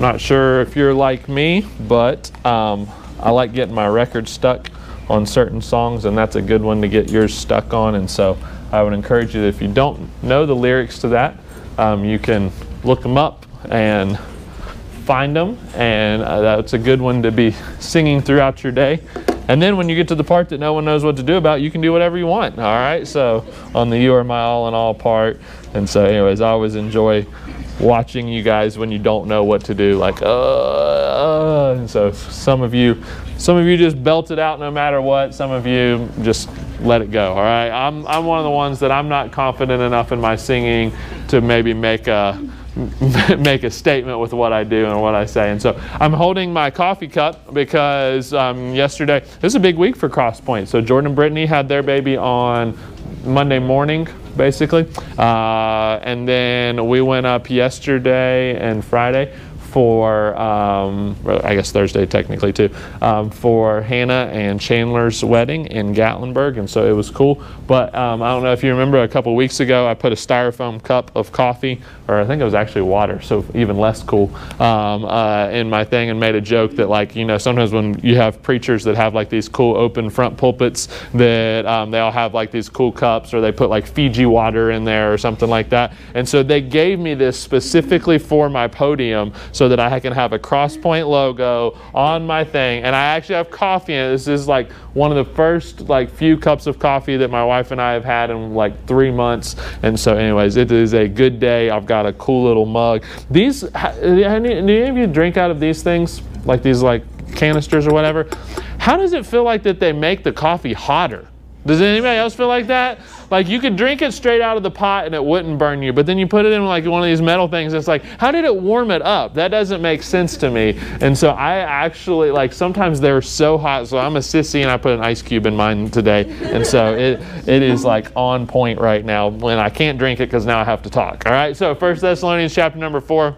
Not sure if you're like me, but um, I like getting my record stuck on certain songs, and that's a good one to get yours stuck on. And so I would encourage you that if you don't know the lyrics to that, um, you can look them up and find them, and uh, that's a good one to be singing throughout your day. And then when you get to the part that no one knows what to do about, you can do whatever you want. All right. So on the "You Are My All in All" part, and so anyways, I always enjoy watching you guys when you don't know what to do. Like, uh, and so some of you, some of you just belt it out no matter what. Some of you just let it go. All right. I'm I'm one of the ones that I'm not confident enough in my singing to maybe make a make a statement with what I do and what I say. And so I'm holding my coffee cup because um, yesterday, this is a big week for Crosspoint. So Jordan and Brittany had their baby on Monday morning, basically. Uh, and then we went up yesterday and Friday for, um, I guess Thursday technically too, um, for Hannah and Chandler's wedding in Gatlinburg. And so it was cool. But um, I don't know if you remember a couple weeks ago, I put a styrofoam cup of coffee, or I think it was actually water, so even less cool, um, uh, in my thing and made a joke that, like, you know, sometimes when you have preachers that have like these cool open front pulpits that um, they all have like these cool cups or they put like Fiji water in there or something like that. And so they gave me this specifically for my podium so that I can have a Crosspoint logo on my thing. And I actually have coffee in it. This is like one of the first like few cups of coffee that my wife and I have had in like three months. And so, anyways, it is a good day. I've got a cool little mug. These, do any of you drink out of these things? Like these like canisters or whatever? How does it feel like that they make the coffee hotter? Does anybody else feel like that? Like you could drink it straight out of the pot and it wouldn't burn you, but then you put it in like one of these metal things. It's like, how did it warm it up? That doesn't make sense to me. And so I actually like sometimes they're so hot. So I'm a sissy and I put an ice cube in mine today, and so it it is like on point right now. When I can't drink it because now I have to talk. All right. So First Thessalonians chapter number four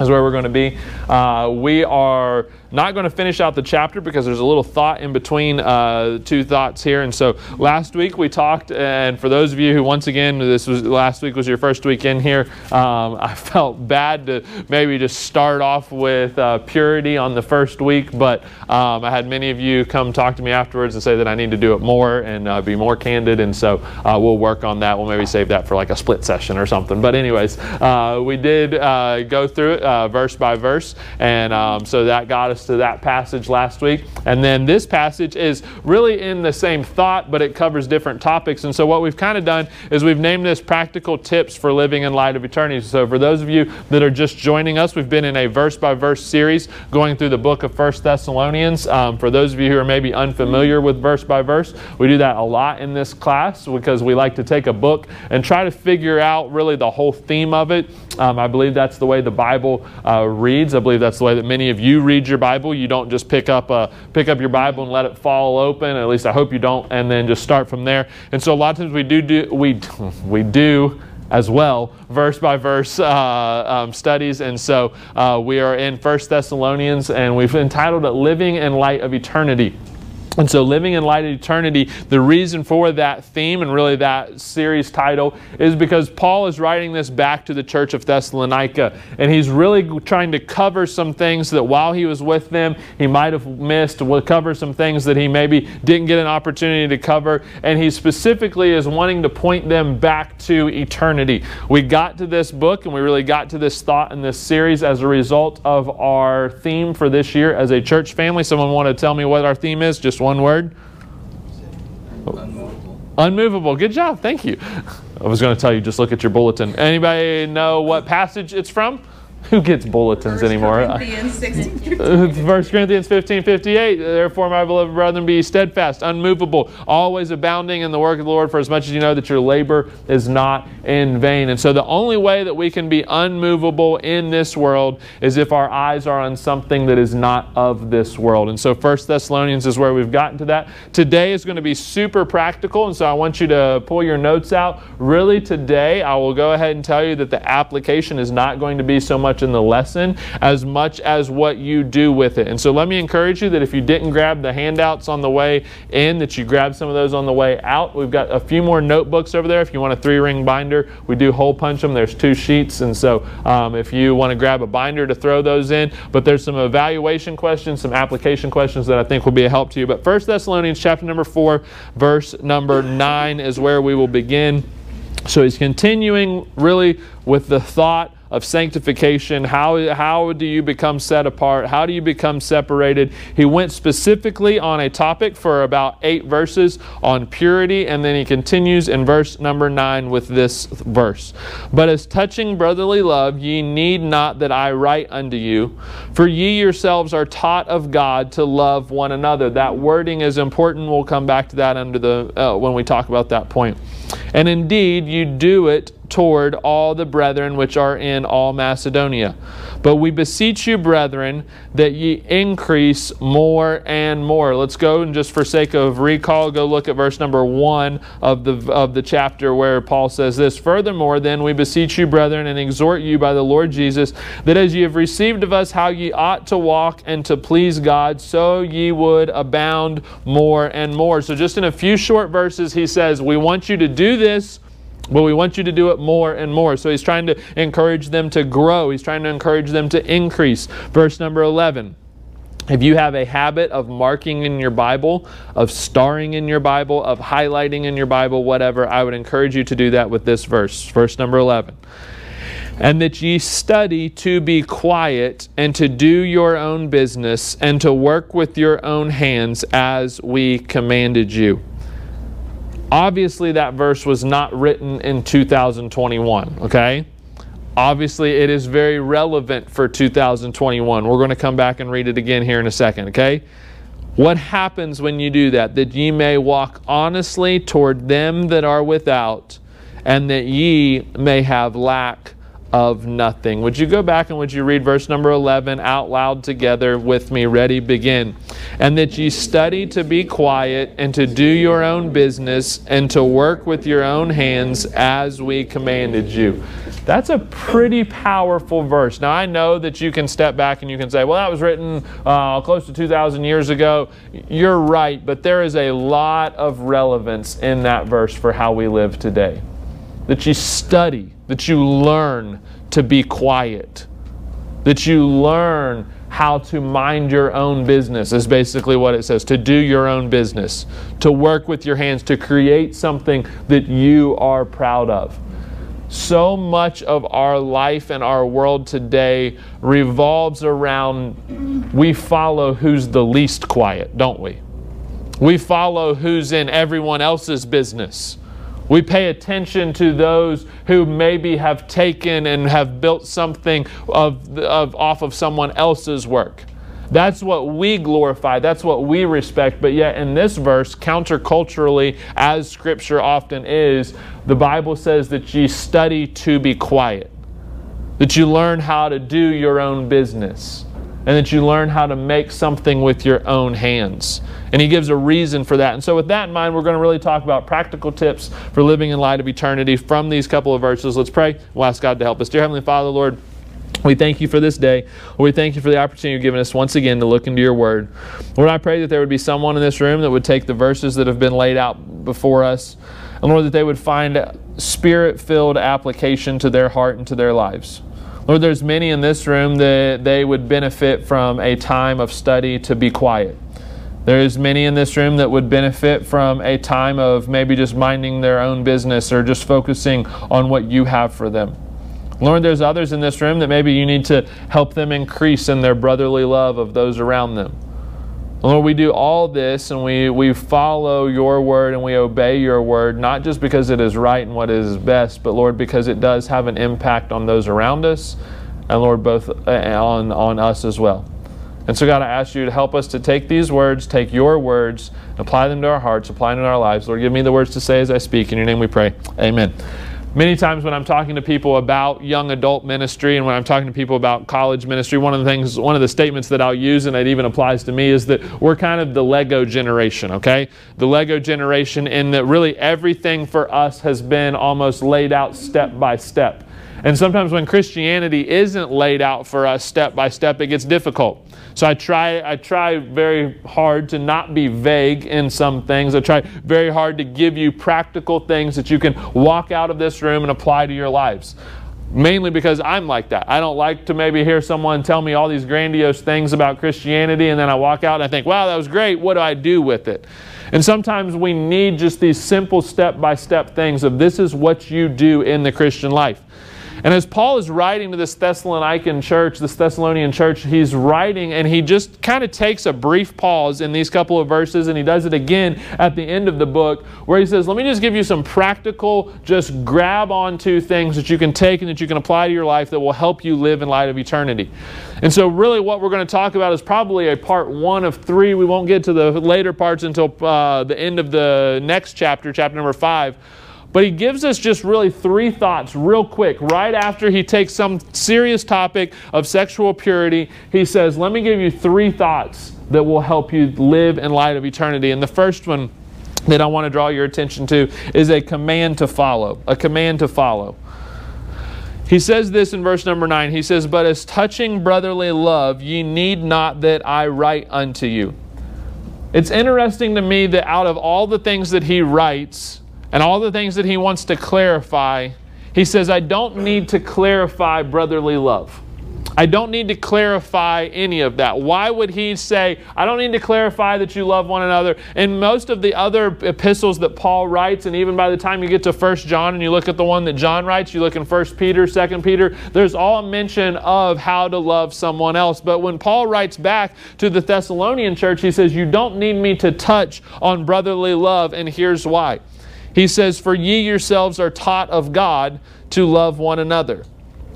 is where we're going to be. Uh, we are not going to finish out the chapter because there's a little thought in between uh, two thoughts here. And so last week we talked, and for those of you who, once again, this was last week was your first week in here, um, I felt bad to maybe just start off with uh, purity on the first week, but um, I had many of you come talk to me afterwards and say that I need to do it more and uh, be more candid. And so uh, we'll work on that. We'll maybe save that for like a split session or something. But, anyways, uh, we did uh, go through it verse by verse, and um, so that got us to that passage last week. And then this passage is really in the same thought, but it covers different topics. And so what we've kind of done is we've named this practical tips for living in light of eternity. So for those of you that are just joining us, we've been in a verse by verse series going through the book of First Thessalonians. Um, for those of you who are maybe unfamiliar with verse by verse, we do that a lot in this class because we like to take a book and try to figure out really the whole theme of it. Um, I believe that's the way the Bible uh, reads. I believe that's the way that many of you read your Bible. You don't just pick up a, pick up your Bible and let it fall open. At least I hope you don't, and then just start from there. And so a lot of times we do, do we we do as well, verse by verse uh, um, studies. And so uh, we are in First Thessalonians, and we've entitled it "Living in Light of Eternity." And so, living in light of eternity, the reason for that theme and really that series title is because Paul is writing this back to the church of Thessalonica. And he's really trying to cover some things that while he was with them, he might have missed, cover some things that he maybe didn't get an opportunity to cover. And he specifically is wanting to point them back to eternity. We got to this book and we really got to this thought in this series as a result of our theme for this year as a church family. Someone want to tell me what our theme is? Just one word? Unmovable. Unmovable. Good job. Thank you. I was going to tell you just look at your bulletin. Anybody know what passage it's from? who gets bulletins anymore? Corinthians 16, 1 Corinthians 15, 58. Therefore, my beloved brethren, be steadfast, unmovable, always abounding in the work of the Lord, for as much as you know that your labor is not in vain. And so, the only way that we can be unmovable in this world is if our eyes are on something that is not of this world. And so, 1 Thessalonians is where we've gotten to that. Today is going to be super practical, and so I want you to pull your notes out. Really, today, I will go ahead and tell you that the application is not going to be so much in the lesson as much as what you do with it. And so let me encourage you that if you didn't grab the handouts on the way in, that you grab some of those on the way out. We've got a few more notebooks over there. If you want a three ring binder, we do hole punch them. There's two sheets. And so um, if you want to grab a binder to throw those in, but there's some evaluation questions, some application questions that I think will be a help to you. But First Thessalonians chapter number 4, verse number 9 is where we will begin. So he's continuing really with the thought of sanctification. How, how do you become set apart? How do you become separated? He went specifically on a topic for about eight verses on purity, and then he continues in verse number nine with this verse. But as touching brotherly love, ye need not that I write unto you, for ye yourselves are taught of God to love one another. That wording is important. We'll come back to that under the uh, when we talk about that point. And indeed, you do it toward all the brethren which are in all Macedonia. But we beseech you, brethren, that ye increase more and more. Let's go and just for sake of recall, go look at verse number one of the of the chapter where Paul says this. Furthermore, then we beseech you, brethren, and exhort you by the Lord Jesus, that as ye have received of us how ye ought to walk and to please God, so ye would abound more and more. So just in a few short verses, he says, We want you to do this but we want you to do it more and more. So he's trying to encourage them to grow, he's trying to encourage them to increase. Verse number 11. If you have a habit of marking in your Bible, of starring in your Bible, of highlighting in your Bible, whatever, I would encourage you to do that with this verse. Verse number 11 and that ye study to be quiet and to do your own business and to work with your own hands as we commanded you. Obviously, that verse was not written in 2021, okay? Obviously, it is very relevant for 2021. We're going to come back and read it again here in a second, okay? What happens when you do that? That ye may walk honestly toward them that are without, and that ye may have lack of nothing. Would you go back and would you read verse number 11 out loud together with me? Ready, begin. And that ye study to be quiet and to do your own business and to work with your own hands as we commanded you. That's a pretty powerful verse. Now, I know that you can step back and you can say, well, that was written uh, close to 2,000 years ago. You're right, but there is a lot of relevance in that verse for how we live today. That you study that you learn to be quiet, that you learn how to mind your own business, is basically what it says to do your own business, to work with your hands, to create something that you are proud of. So much of our life and our world today revolves around we follow who's the least quiet, don't we? We follow who's in everyone else's business. We pay attention to those who maybe have taken and have built something of, of, off of someone else's work. That's what we glorify. That's what we respect. But yet, in this verse, counterculturally, as Scripture often is, the Bible says that you study to be quiet, that you learn how to do your own business, and that you learn how to make something with your own hands. And he gives a reason for that. And so, with that in mind, we're going to really talk about practical tips for living in light of eternity from these couple of verses. Let's pray. We'll ask God to help us. Dear Heavenly Father, Lord, we thank you for this day. We thank you for the opportunity you've given us once again to look into your word. Lord, I pray that there would be someone in this room that would take the verses that have been laid out before us, and Lord, that they would find spirit filled application to their heart and to their lives. Lord, there's many in this room that they would benefit from a time of study to be quiet. There's many in this room that would benefit from a time of maybe just minding their own business or just focusing on what you have for them. Lord, there's others in this room that maybe you need to help them increase in their brotherly love of those around them. Lord, we do all this and we, we follow your word and we obey your word, not just because it is right and what is best, but Lord, because it does have an impact on those around us and Lord, both uh, on, on us as well. And so, God, I ask you to help us to take these words, take your words, apply them to our hearts, apply them to our lives. Lord, give me the words to say as I speak. In your name we pray. Amen. Many times when I'm talking to people about young adult ministry and when I'm talking to people about college ministry, one of the things, one of the statements that I'll use, and it even applies to me, is that we're kind of the Lego generation, okay? The Lego generation, in that really everything for us has been almost laid out step by step. And sometimes when Christianity isn't laid out for us step by step, it gets difficult. So I try, I try very hard to not be vague in some things. I try very hard to give you practical things that you can walk out of this room and apply to your lives. Mainly because I'm like that. I don't like to maybe hear someone tell me all these grandiose things about Christianity and then I walk out and I think, wow, that was great. What do I do with it? And sometimes we need just these simple step by step things of this is what you do in the Christian life. And as Paul is writing to this Thessalonican church, this Thessalonian church, he's writing and he just kind of takes a brief pause in these couple of verses and he does it again at the end of the book where he says, Let me just give you some practical, just grab onto things that you can take and that you can apply to your life that will help you live in light of eternity. And so, really, what we're going to talk about is probably a part one of three. We won't get to the later parts until uh, the end of the next chapter, chapter number five. But he gives us just really three thoughts, real quick, right after he takes some serious topic of sexual purity. He says, Let me give you three thoughts that will help you live in light of eternity. And the first one that I want to draw your attention to is a command to follow. A command to follow. He says this in verse number 9. He says, But as touching brotherly love, ye need not that I write unto you. It's interesting to me that out of all the things that he writes, and all the things that he wants to clarify, he says, I don't need to clarify brotherly love. I don't need to clarify any of that. Why would he say, I don't need to clarify that you love one another? In most of the other epistles that Paul writes, and even by the time you get to 1 John and you look at the one that John writes, you look in 1 Peter, 2 Peter, there's all mention of how to love someone else. But when Paul writes back to the Thessalonian church, he says, You don't need me to touch on brotherly love, and here's why. He says, For ye yourselves are taught of God to love one another.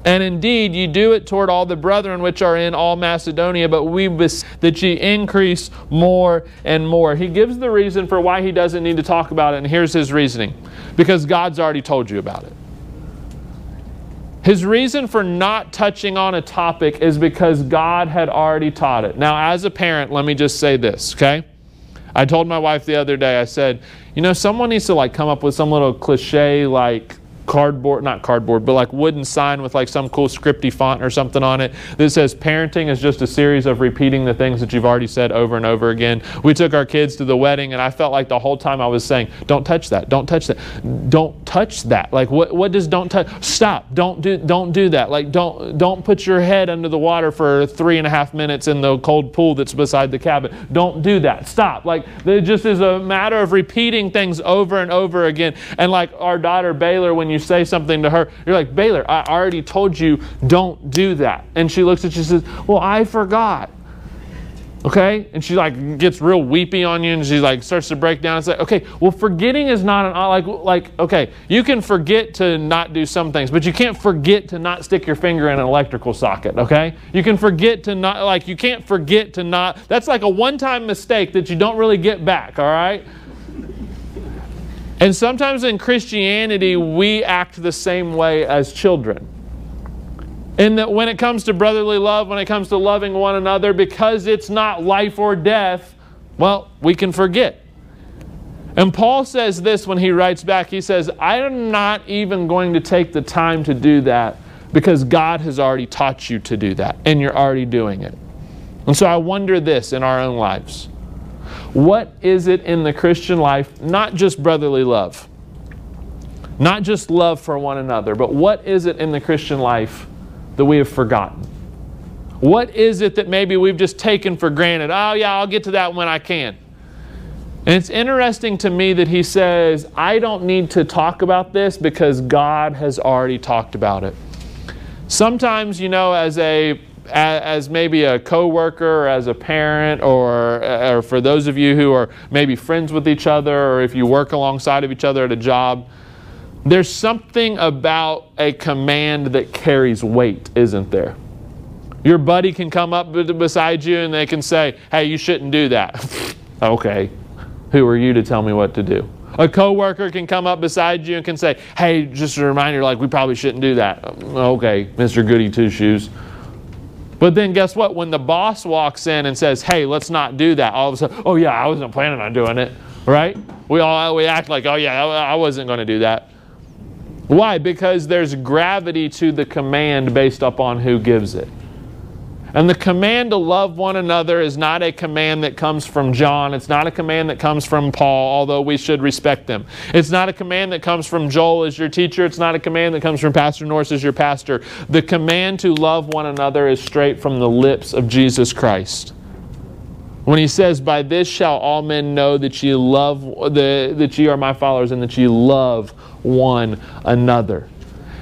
And indeed, ye do it toward all the brethren which are in all Macedonia, but we bes- that ye increase more and more. He gives the reason for why he doesn't need to talk about it, and here's his reasoning because God's already told you about it. His reason for not touching on a topic is because God had already taught it. Now, as a parent, let me just say this, okay? I told my wife the other day, I said, you know, someone needs to like come up with some little cliche like cardboard, not cardboard, but like wooden sign with like some cool scripty font or something on it that says parenting is just a series of repeating the things that you've already said over and over again. We took our kids to the wedding and I felt like the whole time I was saying, don't touch that, don't touch that, don't touch that. Like what, what does don't touch? Stop, don't do, don't do that. Like don't, don't put your head under the water for three and a half minutes in the cold pool that's beside the cabin. Don't do that, stop. Like it just is a matter of repeating things over and over again. And like our daughter Baylor, when you say something to her, you're like, Baylor, I already told you don't do that. And she looks at you and says, Well, I forgot. Okay? And she like gets real weepy on you and she like starts to break down. It's like, okay, well, forgetting is not an like like, okay, you can forget to not do some things, but you can't forget to not stick your finger in an electrical socket, okay? You can forget to not like you can't forget to not that's like a one-time mistake that you don't really get back, all right? And sometimes in Christianity, we act the same way as children. In that when it comes to brotherly love, when it comes to loving one another, because it's not life or death, well, we can forget. And Paul says this when he writes back. He says, I am not even going to take the time to do that because God has already taught you to do that, and you're already doing it. And so I wonder this in our own lives. What is it in the Christian life, not just brotherly love, not just love for one another, but what is it in the Christian life that we have forgotten? What is it that maybe we've just taken for granted? Oh, yeah, I'll get to that when I can. And it's interesting to me that he says, I don't need to talk about this because God has already talked about it. Sometimes, you know, as a as maybe a coworker or as a parent or, or for those of you who are maybe friends with each other or if you work alongside of each other at a job There's something about a command that carries weight, isn't there? Your buddy can come up beside you and they can say, Hey, you shouldn't do that. okay. Who are you to tell me what to do? A coworker can come up beside you and can say, Hey, just a reminder, like, we probably shouldn't do that. Um, okay, Mr. Goody Two Shoes. But then guess what? When the boss walks in and says, Hey, let's not do that, all of a sudden, Oh, yeah, I wasn't planning on doing it, right? We all we act like, Oh, yeah, I wasn't going to do that. Why? Because there's gravity to the command based upon who gives it. And the command to love one another is not a command that comes from John. It's not a command that comes from Paul, although we should respect them. It's not a command that comes from Joel as your teacher. It's not a command that comes from Pastor Norris as your pastor. The command to love one another is straight from the lips of Jesus Christ. When he says, By this shall all men know that ye love the, that ye are my followers and that ye love one another.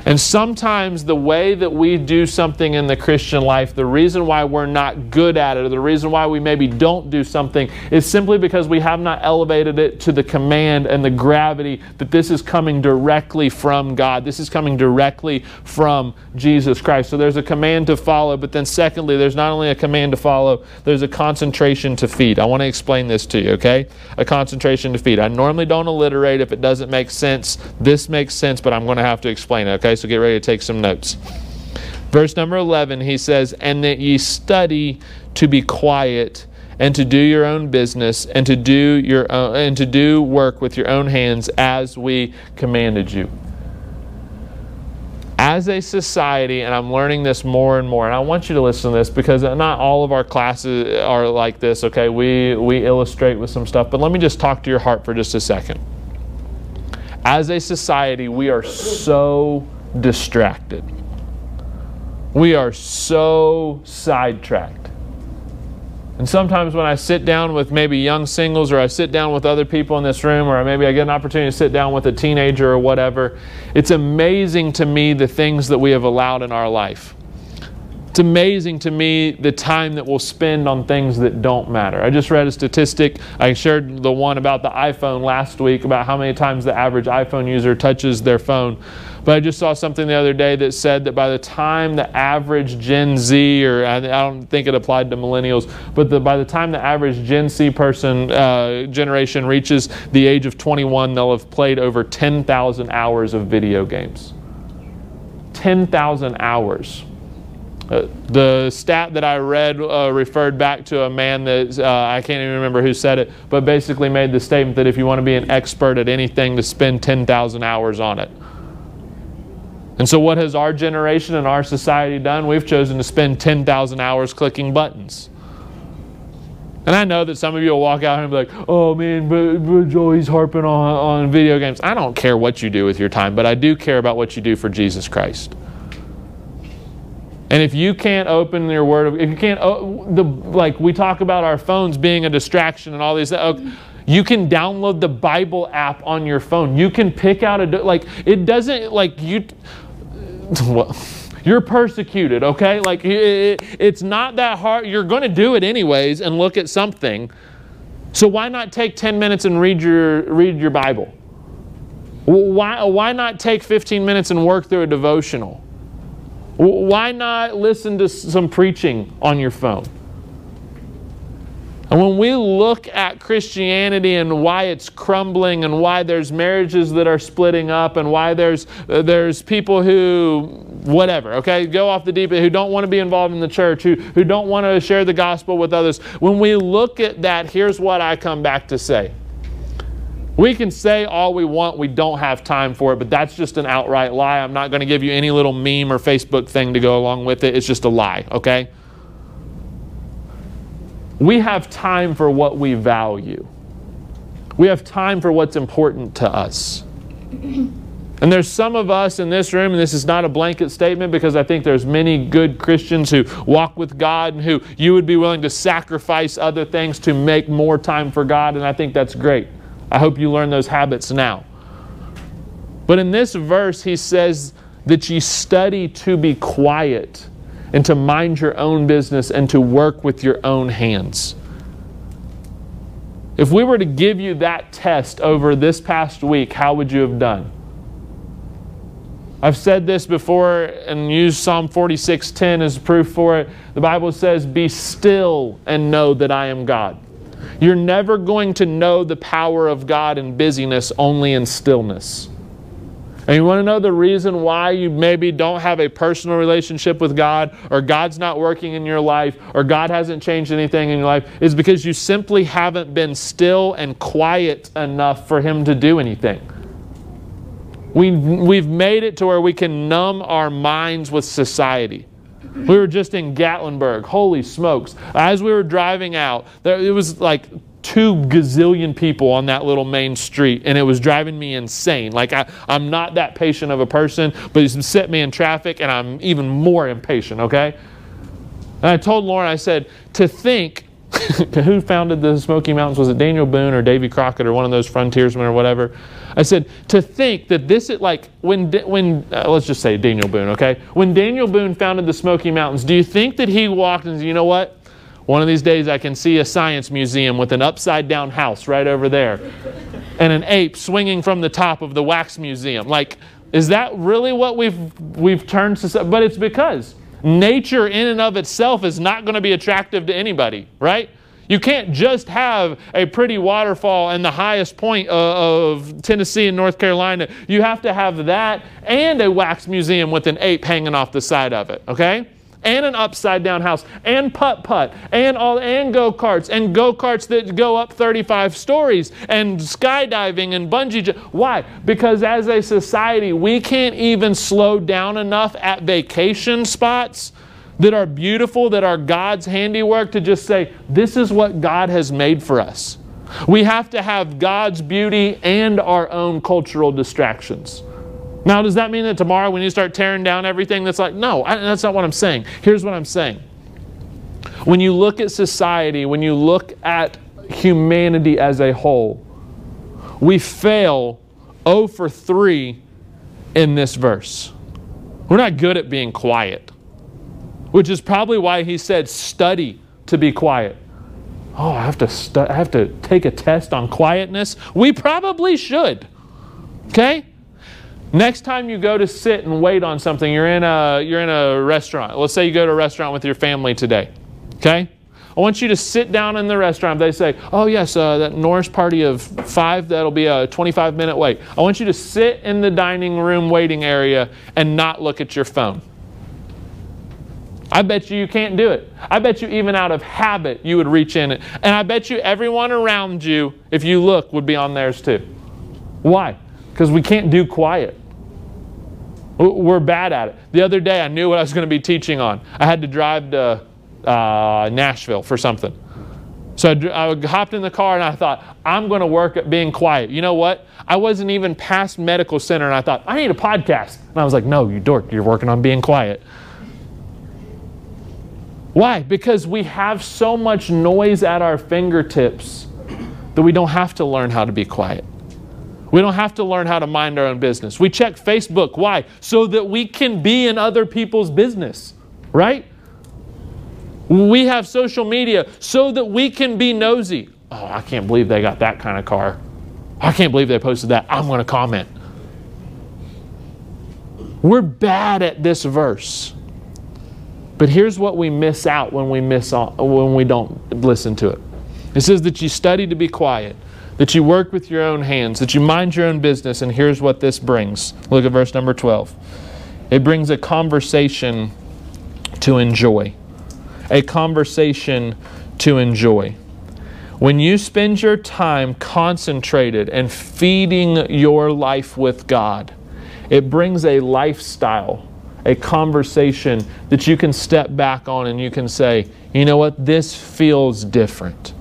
And sometimes the way that we do something in the Christian life, the reason why we're not good at it, or the reason why we maybe don't do something, is simply because we have not elevated it to the command and the gravity that this is coming directly from God. This is coming directly from Jesus Christ. So there's a command to follow, but then secondly, there's not only a command to follow, there's a concentration to feed. I want to explain this to you, okay? A concentration to feed. I normally don't alliterate if it doesn't make sense. This makes sense, but I'm going to have to explain it, okay? So get ready to take some notes. Verse number 11, he says, And that ye study to be quiet and to do your own business and to do your own, and to do work with your own hands as we commanded you. As a society, and I'm learning this more and more, and I want you to listen to this because not all of our classes are like this, okay? We, we illustrate with some stuff, but let me just talk to your heart for just a second. As a society, we are so distracted. We are so sidetracked. And sometimes when I sit down with maybe young singles or I sit down with other people in this room or maybe I get an opportunity to sit down with a teenager or whatever, it's amazing to me the things that we have allowed in our life. It's amazing to me the time that we'll spend on things that don't matter. I just read a statistic. I shared the one about the iPhone last week about how many times the average iPhone user touches their phone. But I just saw something the other day that said that by the time the average Gen Z, or I, don't think it applied to millennials, but the, by the time the average Gen Z person uh, generation reaches the age of 21, they'll have played over 10,000 hours of video games. 10,000 hours. Uh, the stat that I read uh, referred back to a man that uh, I can't even remember who said it, but basically made the statement that if you want to be an expert at anything, to spend 10,000 hours on it. And so, what has our generation and our society done? We've chosen to spend 10,000 hours clicking buttons. And I know that some of you will walk out and be like, oh man, but, but Joey's harping on, on video games. I don't care what you do with your time, but I do care about what you do for Jesus Christ. And if you can't open your word, if you can't, oh, the, like we talk about our phones being a distraction and all these, oh, you can download the Bible app on your phone. You can pick out a, like, it doesn't, like, you, well, you're persecuted, okay? Like, it, it's not that hard. You're going to do it anyways and look at something. So why not take 10 minutes and read your, read your Bible? Why, why not take 15 minutes and work through a devotional? Why not listen to some preaching on your phone? And when we look at Christianity and why it's crumbling and why there's marriages that are splitting up and why there's, uh, there's people who, whatever, okay, go off the deep end, who don't want to be involved in the church, who, who don't want to share the gospel with others, when we look at that, here's what I come back to say. We can say all we want, we don't have time for it, but that's just an outright lie. I'm not going to give you any little meme or Facebook thing to go along with it. It's just a lie, okay? We have time for what we value. We have time for what's important to us. And there's some of us in this room, and this is not a blanket statement because I think there's many good Christians who walk with God and who you would be willing to sacrifice other things to make more time for God, and I think that's great. I hope you learn those habits now. But in this verse, he says that you study to be quiet and to mind your own business and to work with your own hands. If we were to give you that test over this past week, how would you have done? I've said this before and used Psalm 46:10 as proof for it. The Bible says, "Be still and know that I am God." You're never going to know the power of God in busyness, only in stillness. And you want to know the reason why you maybe don't have a personal relationship with God, or God's not working in your life, or God hasn't changed anything in your life, is because you simply haven't been still and quiet enough for Him to do anything. We, we've made it to where we can numb our minds with society. We were just in Gatlinburg. Holy smokes. As we were driving out, there, it was like two gazillion people on that little main street, and it was driving me insane. Like, I, I'm not that patient of a person, but he's set me in traffic, and I'm even more impatient, okay? And I told Lauren, I said, to think who founded the Smoky Mountains? Was it Daniel Boone or Davy Crockett or one of those frontiersmen or whatever? I said to think that this is like when when uh, let's just say Daniel Boone, okay? When Daniel Boone founded the Smoky Mountains, do you think that he walked and said, you know what? One of these days I can see a science museum with an upside down house right over there, and an ape swinging from the top of the wax museum. Like, is that really what we've we've turned to? But it's because nature in and of itself is not going to be attractive to anybody, right? You can't just have a pretty waterfall and the highest point of Tennessee and North Carolina. You have to have that and a wax museum with an ape hanging off the side of it, okay? And an upside down house and putt putt and all and go-karts and go-karts that go up 35 stories and skydiving and bungee why? Because as a society we can't even slow down enough at vacation spots that are beautiful that are God's handiwork to just say this is what God has made for us. We have to have God's beauty and our own cultural distractions now, does that mean that tomorrow when you start tearing down everything that's like, no, I, that's not what I'm saying. Here's what I'm saying. When you look at society, when you look at humanity as a whole, we fail 0 for 3 in this verse. We're not good at being quiet, which is probably why he said, study to be quiet. Oh, I have to, stu- I have to take a test on quietness? We probably should. Okay? Next time you go to sit and wait on something, you're in a you're in a restaurant. Let's say you go to a restaurant with your family today. Okay? I want you to sit down in the restaurant. They say, "Oh yes, uh, that Norris party of five. That'll be a 25 minute wait." I want you to sit in the dining room waiting area and not look at your phone. I bet you you can't do it. I bet you even out of habit you would reach in it, and I bet you everyone around you, if you look, would be on theirs too. Why? Because we can't do quiet. We're bad at it. The other day, I knew what I was going to be teaching on. I had to drive to uh, Nashville for something. So I, I hopped in the car and I thought, I'm going to work at being quiet. You know what? I wasn't even past medical center and I thought, I need a podcast. And I was like, no, you dork, you're working on being quiet. Why? Because we have so much noise at our fingertips that we don't have to learn how to be quiet. We don't have to learn how to mind our own business. We check Facebook. Why? So that we can be in other people's business, right? We have social media so that we can be nosy. Oh, I can't believe they got that kind of car. I can't believe they posted that. I'm going to comment. We're bad at this verse. But here's what we miss out when we miss on, when we don't listen to it. It says that you study to be quiet that you work with your own hands, that you mind your own business, and here's what this brings. Look at verse number 12. It brings a conversation to enjoy. A conversation to enjoy. When you spend your time concentrated and feeding your life with God, it brings a lifestyle, a conversation that you can step back on and you can say, you know what, this feels different.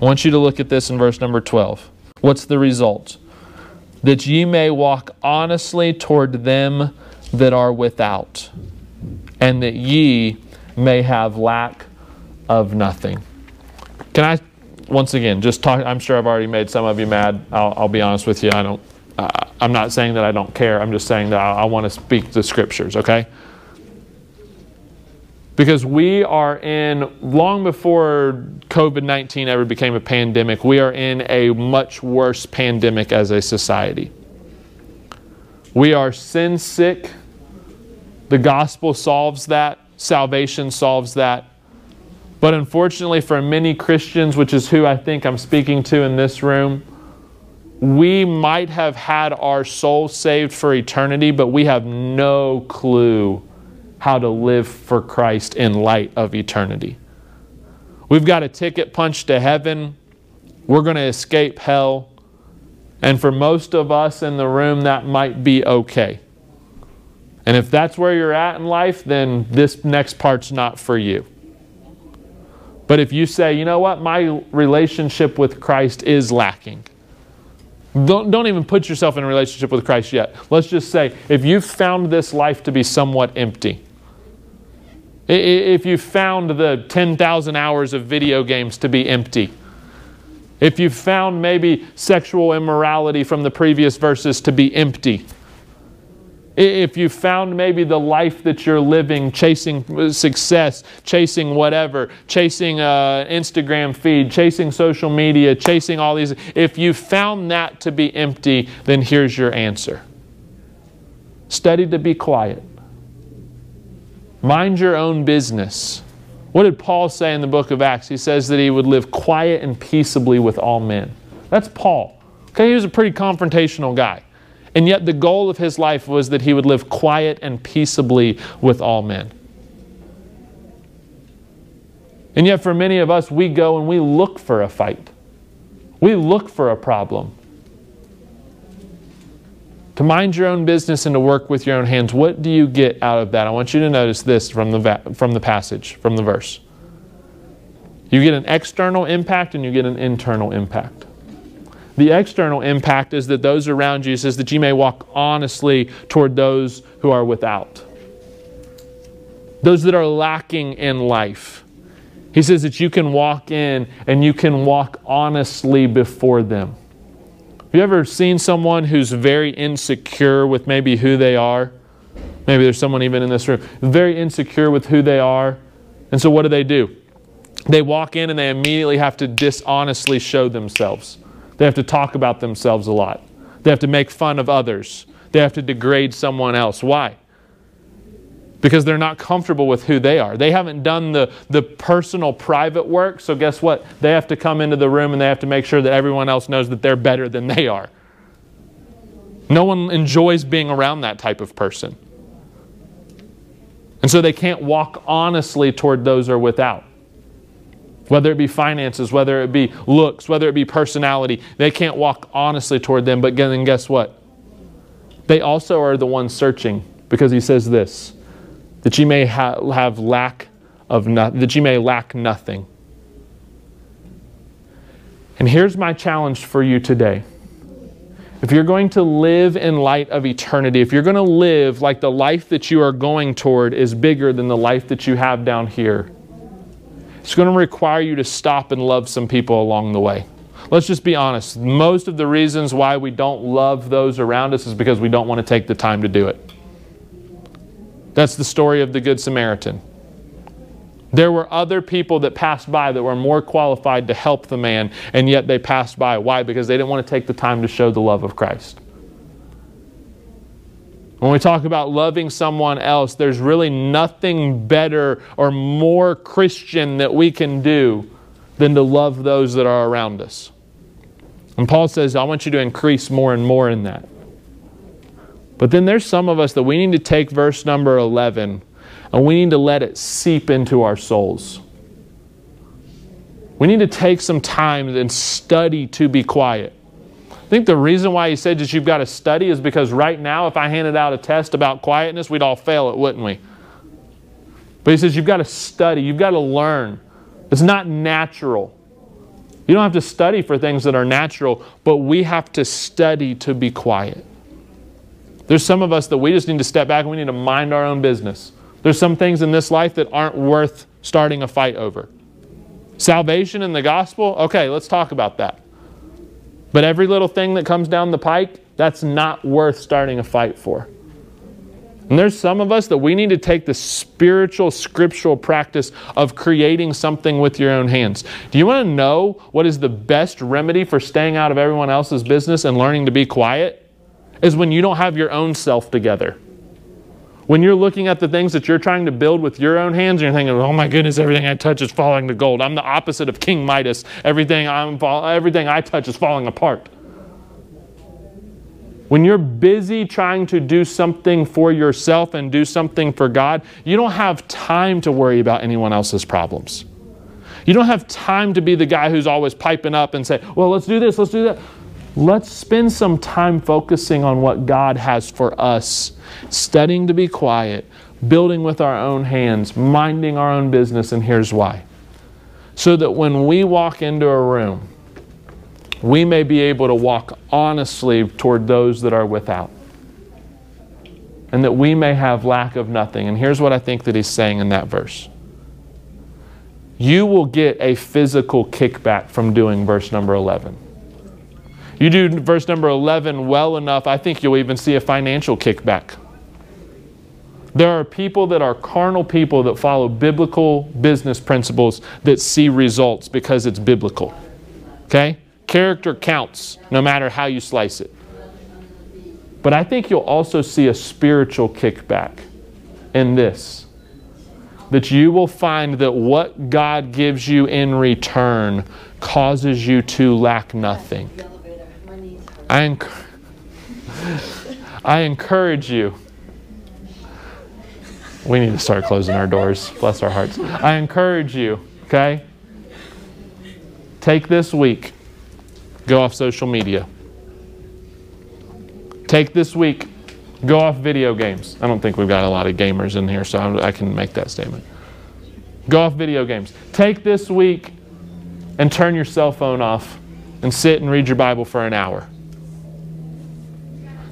I want you to look at this in verse number 12. What's the result? That ye may walk honestly toward them that are without, and that ye may have lack of nothing. Can I, once again, just talk? I'm sure I've already made some of you mad. I'll, I'll be honest with you. I don't. Uh, I'm not saying that I don't care. I'm just saying that I, I want to speak the scriptures. Okay. Because we are in, long before COVID 19 ever became a pandemic, we are in a much worse pandemic as a society. We are sin sick. The gospel solves that, salvation solves that. But unfortunately, for many Christians, which is who I think I'm speaking to in this room, we might have had our soul saved for eternity, but we have no clue how to live for Christ in light of eternity. We've got a ticket punched to heaven. We're going to escape hell. And for most of us in the room, that might be okay. And if that's where you're at in life, then this next part's not for you. But if you say, you know what, my relationship with Christ is lacking, don't, don't even put yourself in a relationship with Christ yet. Let's just say, if you've found this life to be somewhat empty, if you found the 10,000 hours of video games to be empty, if you found maybe sexual immorality from the previous verses to be empty, if you found maybe the life that you're living, chasing success, chasing whatever, chasing uh, Instagram feed, chasing social media, chasing all these, if you found that to be empty, then here's your answer study to be quiet. Mind your own business. What did Paul say in the book of Acts? He says that he would live quiet and peaceably with all men. That's Paul. Okay, he was a pretty confrontational guy. And yet, the goal of his life was that he would live quiet and peaceably with all men. And yet, for many of us, we go and we look for a fight, we look for a problem to mind your own business and to work with your own hands. What do you get out of that? I want you to notice this from the, from the passage, from the verse. You get an external impact and you get an internal impact. The external impact is that those around you says that you may walk honestly toward those who are without. Those that are lacking in life. He says that you can walk in and you can walk honestly before them. Have you ever seen someone who's very insecure with maybe who they are? Maybe there's someone even in this room very insecure with who they are. And so what do they do? They walk in and they immediately have to dishonestly show themselves. They have to talk about themselves a lot. They have to make fun of others. They have to degrade someone else. Why? Because they're not comfortable with who they are. They haven't done the, the personal, private work, so guess what? They have to come into the room and they have to make sure that everyone else knows that they're better than they are. No one enjoys being around that type of person. And so they can't walk honestly toward those who are without. Whether it be finances, whether it be looks, whether it be personality, they can't walk honestly toward them. But then guess what? They also are the ones searching because he says this that ye may ha- have lack of no- that ye may lack nothing. And here's my challenge for you today. If you're going to live in light of eternity, if you're going to live like the life that you are going toward is bigger than the life that you have down here, it's going to require you to stop and love some people along the way. Let's just be honest. Most of the reasons why we don't love those around us is because we don't want to take the time to do it. That's the story of the Good Samaritan. There were other people that passed by that were more qualified to help the man, and yet they passed by. Why? Because they didn't want to take the time to show the love of Christ. When we talk about loving someone else, there's really nothing better or more Christian that we can do than to love those that are around us. And Paul says, I want you to increase more and more in that. But then there's some of us that we need to take verse number 11 and we need to let it seep into our souls. We need to take some time and study to be quiet. I think the reason why he said that you've got to study is because right now, if I handed out a test about quietness, we'd all fail it, wouldn't we? But he says you've got to study, you've got to learn. It's not natural. You don't have to study for things that are natural, but we have to study to be quiet. There's some of us that we just need to step back and we need to mind our own business. There's some things in this life that aren't worth starting a fight over. Salvation and the gospel, okay, let's talk about that. But every little thing that comes down the pike, that's not worth starting a fight for. And there's some of us that we need to take the spiritual, scriptural practice of creating something with your own hands. Do you want to know what is the best remedy for staying out of everyone else's business and learning to be quiet? Is when you don't have your own self together. When you're looking at the things that you're trying to build with your own hands, and you're thinking, "Oh my goodness, everything I touch is falling to gold." I'm the opposite of King Midas. Everything I'm everything I touch is falling apart. When you're busy trying to do something for yourself and do something for God, you don't have time to worry about anyone else's problems. You don't have time to be the guy who's always piping up and say, "Well, let's do this, let's do that." Let's spend some time focusing on what God has for us, studying to be quiet, building with our own hands, minding our own business, and here's why. So that when we walk into a room, we may be able to walk honestly toward those that are without. And that we may have lack of nothing. And here's what I think that he's saying in that verse you will get a physical kickback from doing verse number 11. You do verse number 11 well enough, I think you'll even see a financial kickback. There are people that are carnal people that follow biblical business principles that see results because it's biblical. Okay? Character counts no matter how you slice it. But I think you'll also see a spiritual kickback in this that you will find that what God gives you in return causes you to lack nothing. I, enc- I encourage you. We need to start closing our doors. Bless our hearts. I encourage you, okay? Take this week, go off social media. Take this week, go off video games. I don't think we've got a lot of gamers in here, so I can make that statement. Go off video games. Take this week and turn your cell phone off and sit and read your Bible for an hour.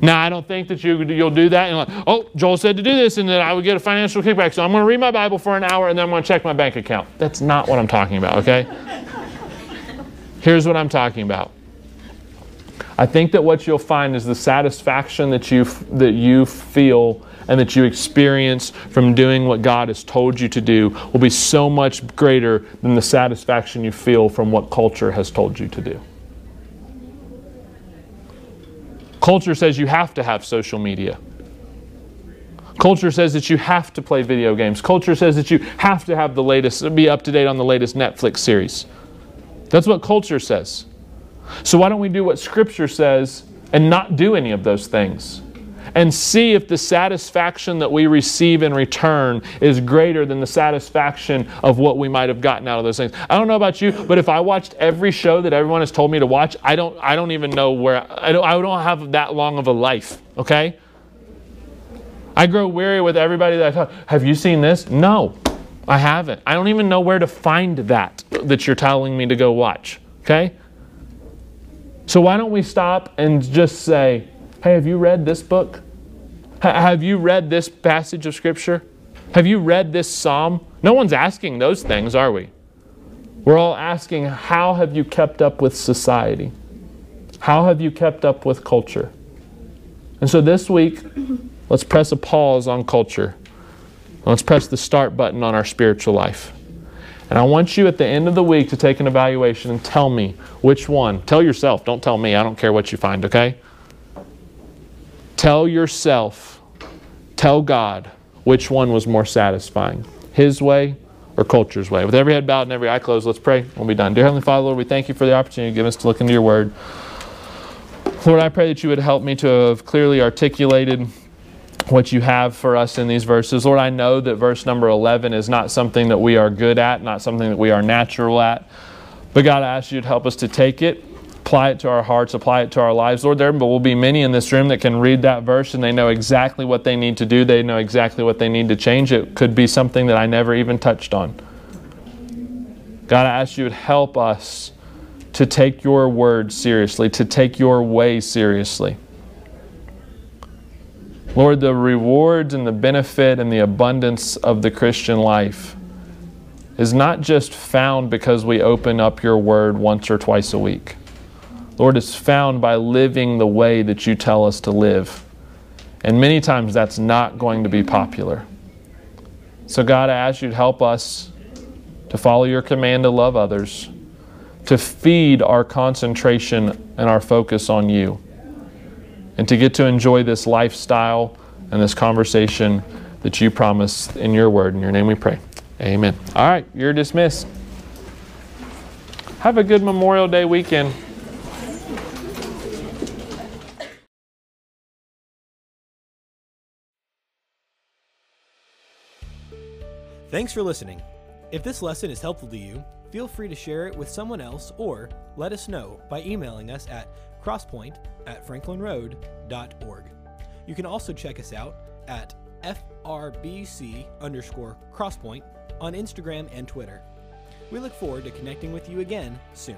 Now, I don't think that you, you'll do that and like, oh, Joel said to do this and that I would get a financial kickback. So I'm going to read my Bible for an hour and then I'm going to check my bank account. That's not what I'm talking about, okay? Here's what I'm talking about. I think that what you'll find is the satisfaction that you, that you feel and that you experience from doing what God has told you to do will be so much greater than the satisfaction you feel from what culture has told you to do. Culture says you have to have social media. Culture says that you have to play video games. Culture says that you have to have the latest, be up to date on the latest Netflix series. That's what culture says. So why don't we do what Scripture says and not do any of those things? And see if the satisfaction that we receive in return is greater than the satisfaction of what we might have gotten out of those things. I don't know about you, but if I watched every show that everyone has told me to watch, I don't, I don't even know where, I don't, I don't have that long of a life, okay? I grow weary with everybody that I talk. Have you seen this? No, I haven't. I don't even know where to find that that you're telling me to go watch, okay? So why don't we stop and just say, Hey, have you read this book? H- have you read this passage of Scripture? Have you read this psalm? No one's asking those things, are we? We're all asking, how have you kept up with society? How have you kept up with culture? And so this week, let's press a pause on culture. Let's press the start button on our spiritual life. And I want you at the end of the week to take an evaluation and tell me which one. Tell yourself, don't tell me. I don't care what you find, okay? Tell yourself, tell God which one was more satisfying, His way or culture's way. With every head bowed and every eye closed, let's pray. We'll be done. Dear Heavenly Father, Lord, we thank you for the opportunity to give us to look into your word. Lord, I pray that you would help me to have clearly articulated what you have for us in these verses. Lord, I know that verse number 11 is not something that we are good at, not something that we are natural at. But God, I ask you to help us to take it apply it to our hearts, apply it to our lives. Lord, there will be many in this room that can read that verse and they know exactly what they need to do. They know exactly what they need to change. It could be something that I never even touched on. God, I ask you to help us to take your word seriously, to take your way seriously. Lord, the rewards and the benefit and the abundance of the Christian life is not just found because we open up your word once or twice a week. Lord, is found by living the way that you tell us to live. And many times that's not going to be popular. So, God, I ask you to help us to follow your command to love others, to feed our concentration and our focus on you. and to get to enjoy this lifestyle and this conversation that you promise in your word. In your name we pray. Amen. All right, you're dismissed. Have a good Memorial Day weekend. Thanks for listening. If this lesson is helpful to you, feel free to share it with someone else or let us know by emailing us at crosspoint at franklinroad.org. You can also check us out at FRBC underscore crosspoint on Instagram and Twitter. We look forward to connecting with you again soon.